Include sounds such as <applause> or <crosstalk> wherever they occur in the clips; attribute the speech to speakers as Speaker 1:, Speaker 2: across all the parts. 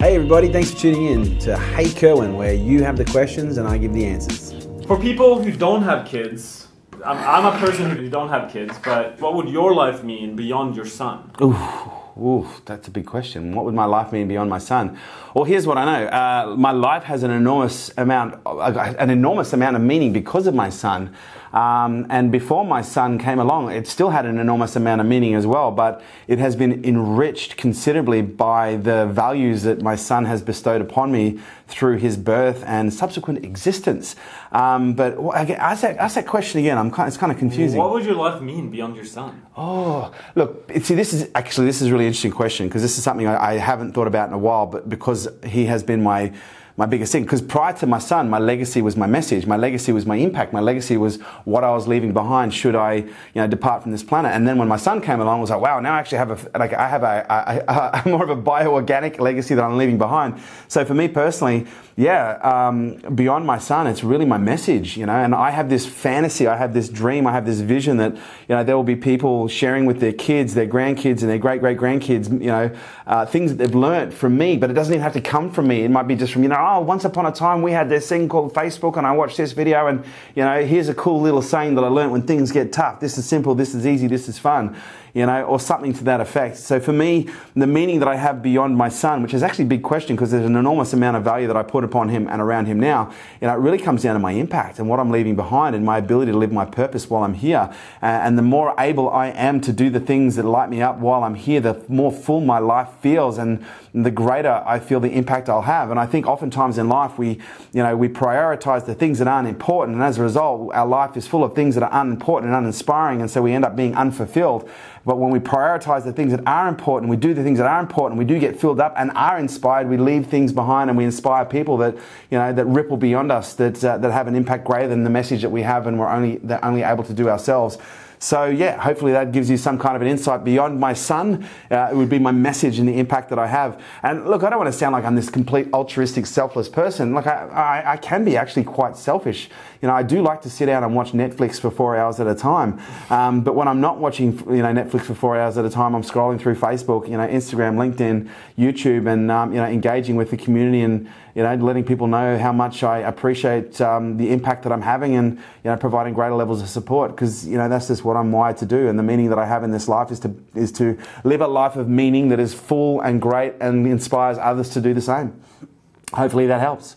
Speaker 1: Hey, everybody, thanks for tuning in to Hey Kerwin, where you have the questions and I give the answers.
Speaker 2: For people who don't have kids, I'm, I'm a person who don't have kids, but what would your life mean beyond your son?
Speaker 1: Ooh, ooh, that's a big question. What would my life mean beyond my son? Well, here's what I know. Uh, my life has an enormous amount, uh, an enormous amount of meaning because of my son. Um, and before my son came along, it still had an enormous amount of meaning as well, but it has been enriched considerably by the values that my son has bestowed upon me through his birth and subsequent existence. Um, but ask that, ask that question again. I'm kind, it's kind of confusing.
Speaker 2: What would your life mean beyond your son?
Speaker 1: Oh, look, see, this is actually this is a really interesting question because this is something I, I haven't thought about in a while, but because he has been my my biggest thing. Because prior to my son, my legacy was my message. My legacy was my impact. My legacy was what I was leaving behind should I, you know, depart from this planet. And then when my son came along, I was like, wow, now I actually have a, like, I have a, a, <laughs> a more of a bioorganic legacy that I'm leaving behind. So for me personally, yeah, um, beyond my son, it's really my message, you know. And I have this fantasy, I have this dream, I have this vision that, you know, there will be people sharing with their kids, their grandkids, and their great great grandkids, you know, uh, things that they've learnt from me. But it doesn't even have to come from me. It might be just from, you know, oh, once upon a time we had this thing called Facebook, and I watched this video, and you know, here's a cool little saying that I learnt when things get tough. This is simple. This is easy. This is fun you know, or something to that effect. So for me, the meaning that I have beyond my son, which is actually a big question because there's an enormous amount of value that I put upon him and around him now, you know, it really comes down to my impact and what I'm leaving behind and my ability to live my purpose while I'm here. and the more able I am to do the things that light me up while I'm here, the more full my life feels and the greater I feel the impact I'll have. And I think oftentimes in life we, you know, we prioritize the things that aren't important, and as a result, our life is full of things that are unimportant and uninspiring, and so we end up being unfulfilled. But when we prioritize the things that are important, we do the things that are important, we do get filled up and are inspired, we leave things behind and we inspire people that, you know, that ripple beyond us, that, uh, that have an impact greater than the message that we have and we're only, that only able to do ourselves. So, yeah, hopefully that gives you some kind of an insight beyond my son. Uh, it would be my message and the impact that I have. And look, I don't want to sound like I'm this complete altruistic, selfless person. Like, I, I, I can be actually quite selfish. You know, I do like to sit down and watch Netflix for four hours at a time. Um, but when I'm not watching, you know, Netflix for four hours at a time, I'm scrolling through Facebook, you know, Instagram, LinkedIn, YouTube, and, um, you know, engaging with the community and, you know, letting people know how much I appreciate um, the impact that I'm having and, you know, providing greater levels of support because, you know, that's just what I'm wired to do. And the meaning that I have in this life is to, is to live a life of meaning that is full and great and inspires others to do the same. Hopefully that helps.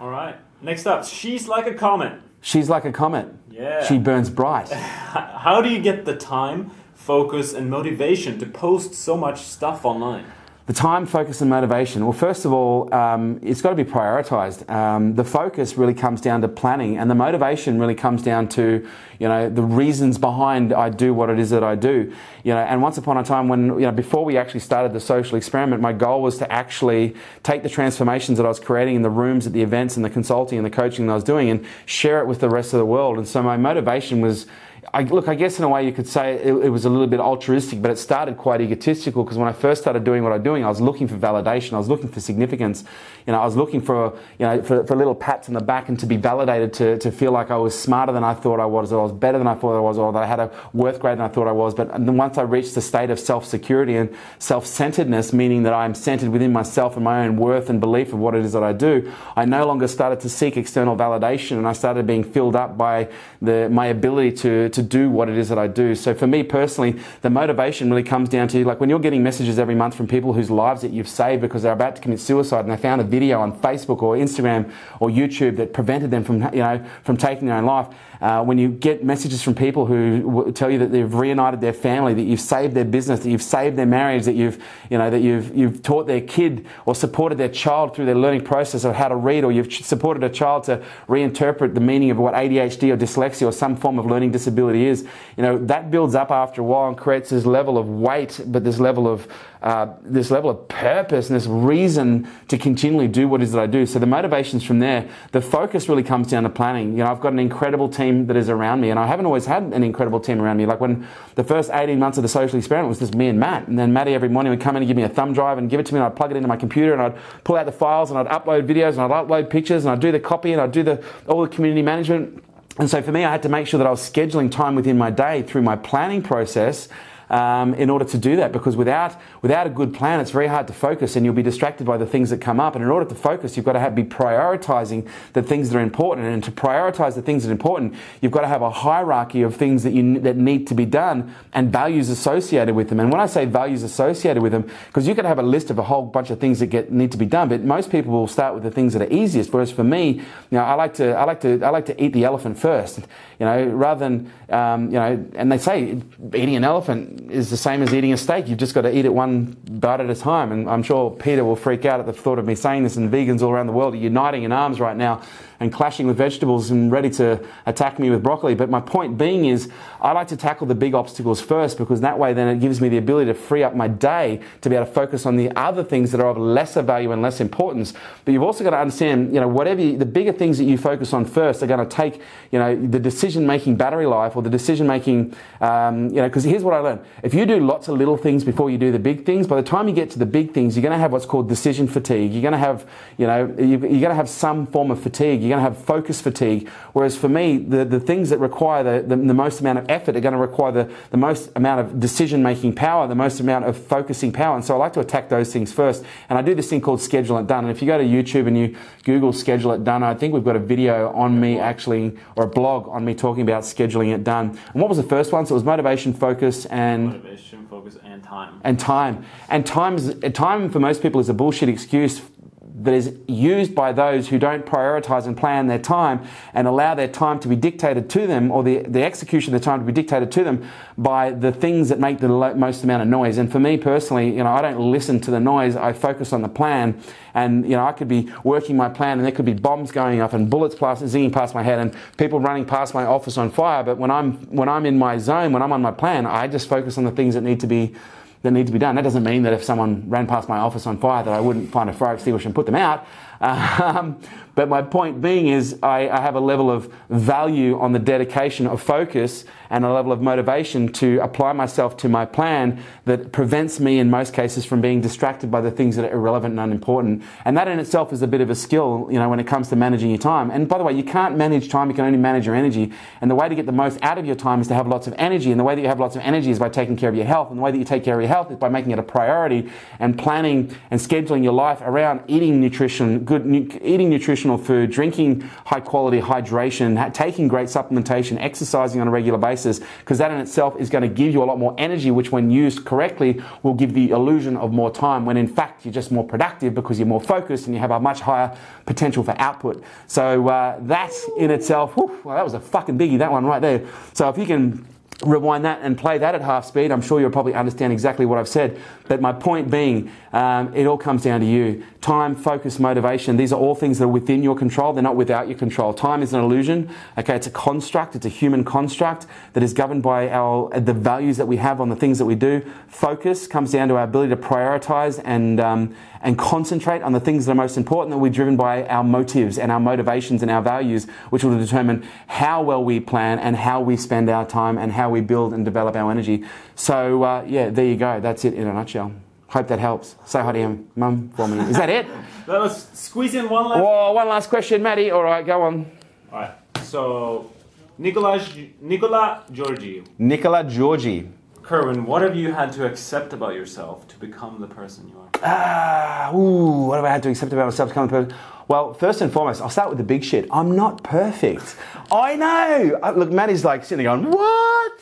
Speaker 2: All right. Next up, she's like a comet.
Speaker 1: She's like a comet.
Speaker 2: Yeah.
Speaker 1: She burns bright. <laughs>
Speaker 2: How do you get the time, focus, and motivation to post so much stuff online?
Speaker 1: The time, focus, and motivation. Well, first of all, um, it's got to be prioritized. Um, the focus really comes down to planning, and the motivation really comes down to, you know, the reasons behind I do what it is that I do. You know, and once upon a time, when you know, before we actually started the social experiment, my goal was to actually take the transformations that I was creating in the rooms, at the events, and the consulting and the coaching that I was doing, and share it with the rest of the world. And so my motivation was I, look, I guess in a way you could say it, it, was a little bit altruistic, but it started quite egotistical because when I first started doing what I'm doing, I was looking for validation, I was looking for significance. You know, I was looking for, you know, for, for little pats on the back and to be validated, to, to feel like I was smarter than I thought I was, or I was better than I thought I was, or that I had a worth greater than I thought I was. But then once I reached the state of self-security and self-centeredness, meaning that I'm centered within myself and my own worth and belief of what it is that I do, I no longer started to seek external validation and I started being filled up by the, my ability to, to do what it is that I do. So for me personally, the motivation really comes down to like when you're getting messages every month from people whose lives that you've saved because they're about to commit suicide and they found a video on Facebook or Instagram or YouTube that prevented them from, you know, from taking their own life uh, when you get messages from people who tell you that they've reunited their family, that you've saved their business, that you've saved their marriage, that you've, you know, that you've, you've taught their kid or supported their child through their learning process of how to read, or you've supported a child to reinterpret the meaning of what ADHD or dyslexia or some form of learning disability is, you know, that builds up after a while and creates this level of weight, but this level of uh, this level of purpose and this reason to continually do what it is that I do. So the motivations from there, the focus really comes down to planning. You know, I've got an incredible team that is around me, and I haven't always had an incredible team around me. Like when the first 18 months of the social experiment was just me and Matt, and then Matty every morning would come in and give me a thumb drive and give it to me, and I'd plug it into my computer, and I'd pull out the files, and I'd upload videos, and I'd upload pictures, and I'd do the copy, and I'd do the all the community management. And so for me, I had to make sure that I was scheduling time within my day through my planning process um, in order to do that. Because without without a good plan, it's very hard to focus, and you'll be distracted by the things that come up. And in order to focus, you've got to have, be prioritizing the things that are important. And to prioritize the things that are important, you've got to have a hierarchy of things that you that need to be done and values associated with them. And when I say values associated with them, because you can have a list of a whole bunch of things that get need to be done, but most people will start with the things that are easiest. Whereas for me, you know, I like to I like to I like to eat the elephant first. You know, rather than um, you know, and they say eating an elephant is the same as eating a steak. You've just got to eat it one bite at a time. And I'm sure Peter will freak out at the thought of me saying this. And vegans all around the world are uniting in arms right now and clashing with vegetables and ready to attack me with broccoli. But my point being is, I like to tackle the big obstacles first because that way then it gives me the ability to free up my day to be able to focus on the other things that are of lesser value and less importance. But you've also got to understand, you know, whatever you, the bigger things that you focus on first are going to take, you know, the decision making battery life or the decision making, um, you know, because here's what I learned. If you do lots of little things before you do the big things, by the time you get to the big things, you're going to have what's called decision fatigue. You're going to have, you know, you're going to have some form of fatigue. You're going to have focus fatigue. Whereas for me, the, the things that require the, the, the most amount of effort are going to require the, the most amount of decision making power, the most amount of focusing power. And so I like to attack those things first. And I do this thing called Schedule It Done. And if you go to YouTube and you Google Schedule It Done, I think we've got a video on me actually, or a blog on me talking about scheduling it done. And what was the first one? So it was motivation, focus, and
Speaker 2: motivation, focus, and time.
Speaker 1: And time. And time, time for most people is a bullshit excuse that is used by those who don't prioritize and plan their time and allow their time to be dictated to them or the, the execution of the time to be dictated to them by the things that make the most amount of noise. And for me personally, you know, I don't listen to the noise. I focus on the plan and, you know, I could be working my plan and there could be bombs going up and bullets zinging past my head and people running past my office on fire. But when I'm, when I'm in my zone, when I'm on my plan, I just focus on the things that need to be that need to be done. That doesn't mean that if someone ran past my office on fire that I wouldn't find a fire extinguisher and put them out. <laughs> Um, but my point being is, I, I, have a level of value on the dedication of focus and a level of motivation to apply myself to my plan that prevents me, in most cases, from being distracted by the things that are irrelevant and unimportant. And that in itself is a bit of a skill, you know, when it comes to managing your time. And by the way, you can't manage time; you can only manage your energy. And the way to get the most out of your time is to have lots of energy. And the way that you have lots of energy is by taking care of your health. And the way that you take care of your health is by making it a priority and planning and scheduling your life around eating nutrition, good eating nutritional food, drinking high quality hydration, taking great supplementation, exercising on a regular basis, because that in itself is going to give you a lot more energy, which when used correctly will give the illusion of more time, when in fact you're just more productive because you're more focused and you have a much higher potential for output. So uh, that in itself, whew, well, that was a fucking biggie, that one right there. So if you can rewind that and play that at half speed, I'm sure you'll probably understand exactly what I've said. But my point being, um, it all comes down to you. Time, focus, motivation. These are all things that are within your control. They're not without your control. Time is an illusion. Okay, it's a construct. It's a human construct that is governed by our the values that we have on the things that we do. Focus comes down to our ability to prioritize and um, and concentrate on the things that are most important. That we're driven by our motives and our motivations and our values, which will determine how well we plan and how we spend our time and how we build and develop our energy. So uh, yeah, there you go. That's it in a nutshell. Hope that helps. Say hi to your mum for me. Is that it? <laughs>
Speaker 2: Let's squeeze in one last.
Speaker 1: Whoa, one last question, Maddie. All right, go on.
Speaker 2: All right. So, Nicola, Nicola Georgi.
Speaker 1: Nicola Georgi.
Speaker 2: Kerwin, what have you had to accept about yourself to become the person you are?
Speaker 1: Ah, ooh, what have I had to accept about myself to become the person? Well, first and foremost, I'll start with the big shit. I'm not perfect. I know. Look, Maddie's like sitting there going, What?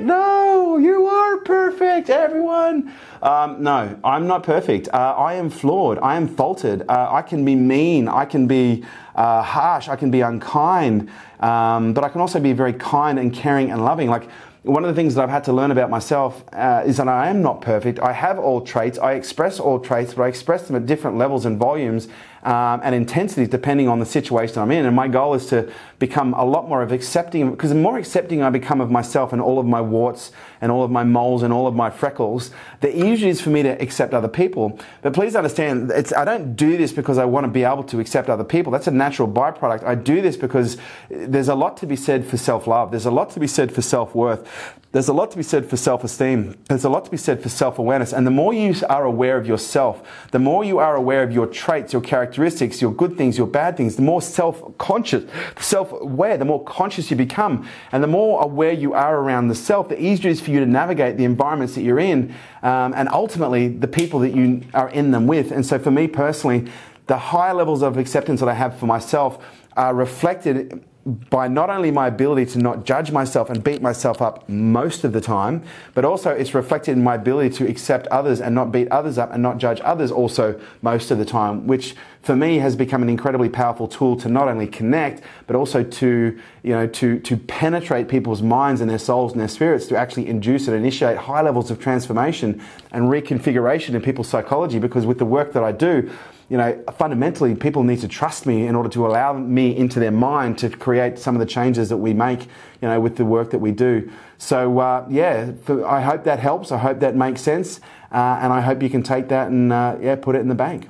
Speaker 1: No, you are perfect, everyone. Um, no, I'm not perfect. Uh, I am flawed. I am faulted. Uh, I can be mean. I can be uh, harsh. I can be unkind. Um, but I can also be very kind and caring and loving. Like, one of the things that I've had to learn about myself uh, is that I am not perfect. I have all traits. I express all traits, but I express them at different levels and volumes um, and intensities depending on the situation I'm in. And my goal is to become a lot more of accepting, because the more accepting I become of myself and all of my warts and all of my moles and all of my freckles, the easier it is for me to accept other people. But please understand, I don't do this because I want to be able to accept other people. That's a natural byproduct. I do this because there's a lot to be said for self love. There's a lot to be said for self worth. there's a lot to be said for self esteem. There's a lot to be said for self awareness. And the more you are aware of yourself, the more you are aware of your traits, your characteristics, your good things, your bad things, the more self conscious, self aware, the more conscious you become. And the more aware you are around the self, the easier it is for you to navigate the environments that you're in um, and ultimately the people that you are in them with. And so for me personally, the higher levels of acceptance that I have for myself are reflected by not only my ability to not judge myself and beat myself up most of the time, but also it's reflected in my ability to accept others and not beat others up and not judge others also most of the time, which for me has become an incredibly powerful tool to not only connect, but also to, you know, to, to penetrate people's minds and their souls and their spirits to actually induce and initiate high levels of transformation and reconfiguration in people's psychology. Because with the work that I do, you know, fundamentally, people need to trust me in order to allow me into their mind to create some of the changes that we make, you know, with the work that we do. So, uh, yeah, I hope that helps. I hope that makes sense. Uh, and I hope you can take that and, uh, yeah, put it in the bank.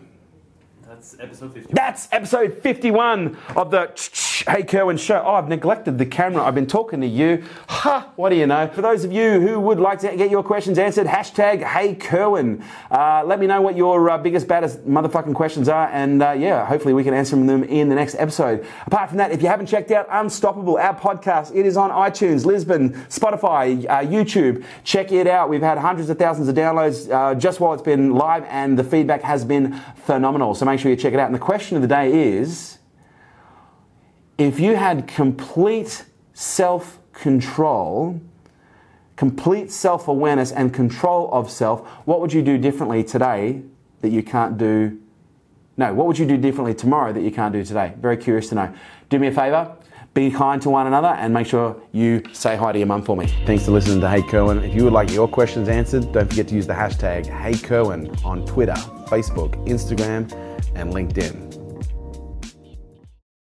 Speaker 2: That's episode 51.
Speaker 1: That's episode 51 of the Hey Kerwin show. Oh, I've neglected the camera. I've been talking to you. Ha! What do you know? For those of you who would like to get your questions answered, hashtag Hey Kerwin. Uh, let me know what your uh, biggest, baddest motherfucking questions are, and uh, yeah, hopefully we can answer them in the next episode. Apart from that, if you haven't checked out Unstoppable, our podcast, it is on iTunes, Libsyn, Spotify, uh, YouTube. Check it out. We've had hundreds of thousands of downloads uh, just while it's been live, and the feedback has been phenomenal. So make sure you check it out. And the question of the day is if you had complete self control, complete self awareness, and control of self, what would you do differently today that you can't do? No, what would you do differently tomorrow that you can't do today? Very curious to know. Do me a favor, be kind to one another, and make sure you say hi to your mum for me. Thanks for listening to Hey Kerwin. If you would like your questions answered, don't forget to use the hashtag Hey Kerwin on Twitter, Facebook, Instagram, and LinkedIn.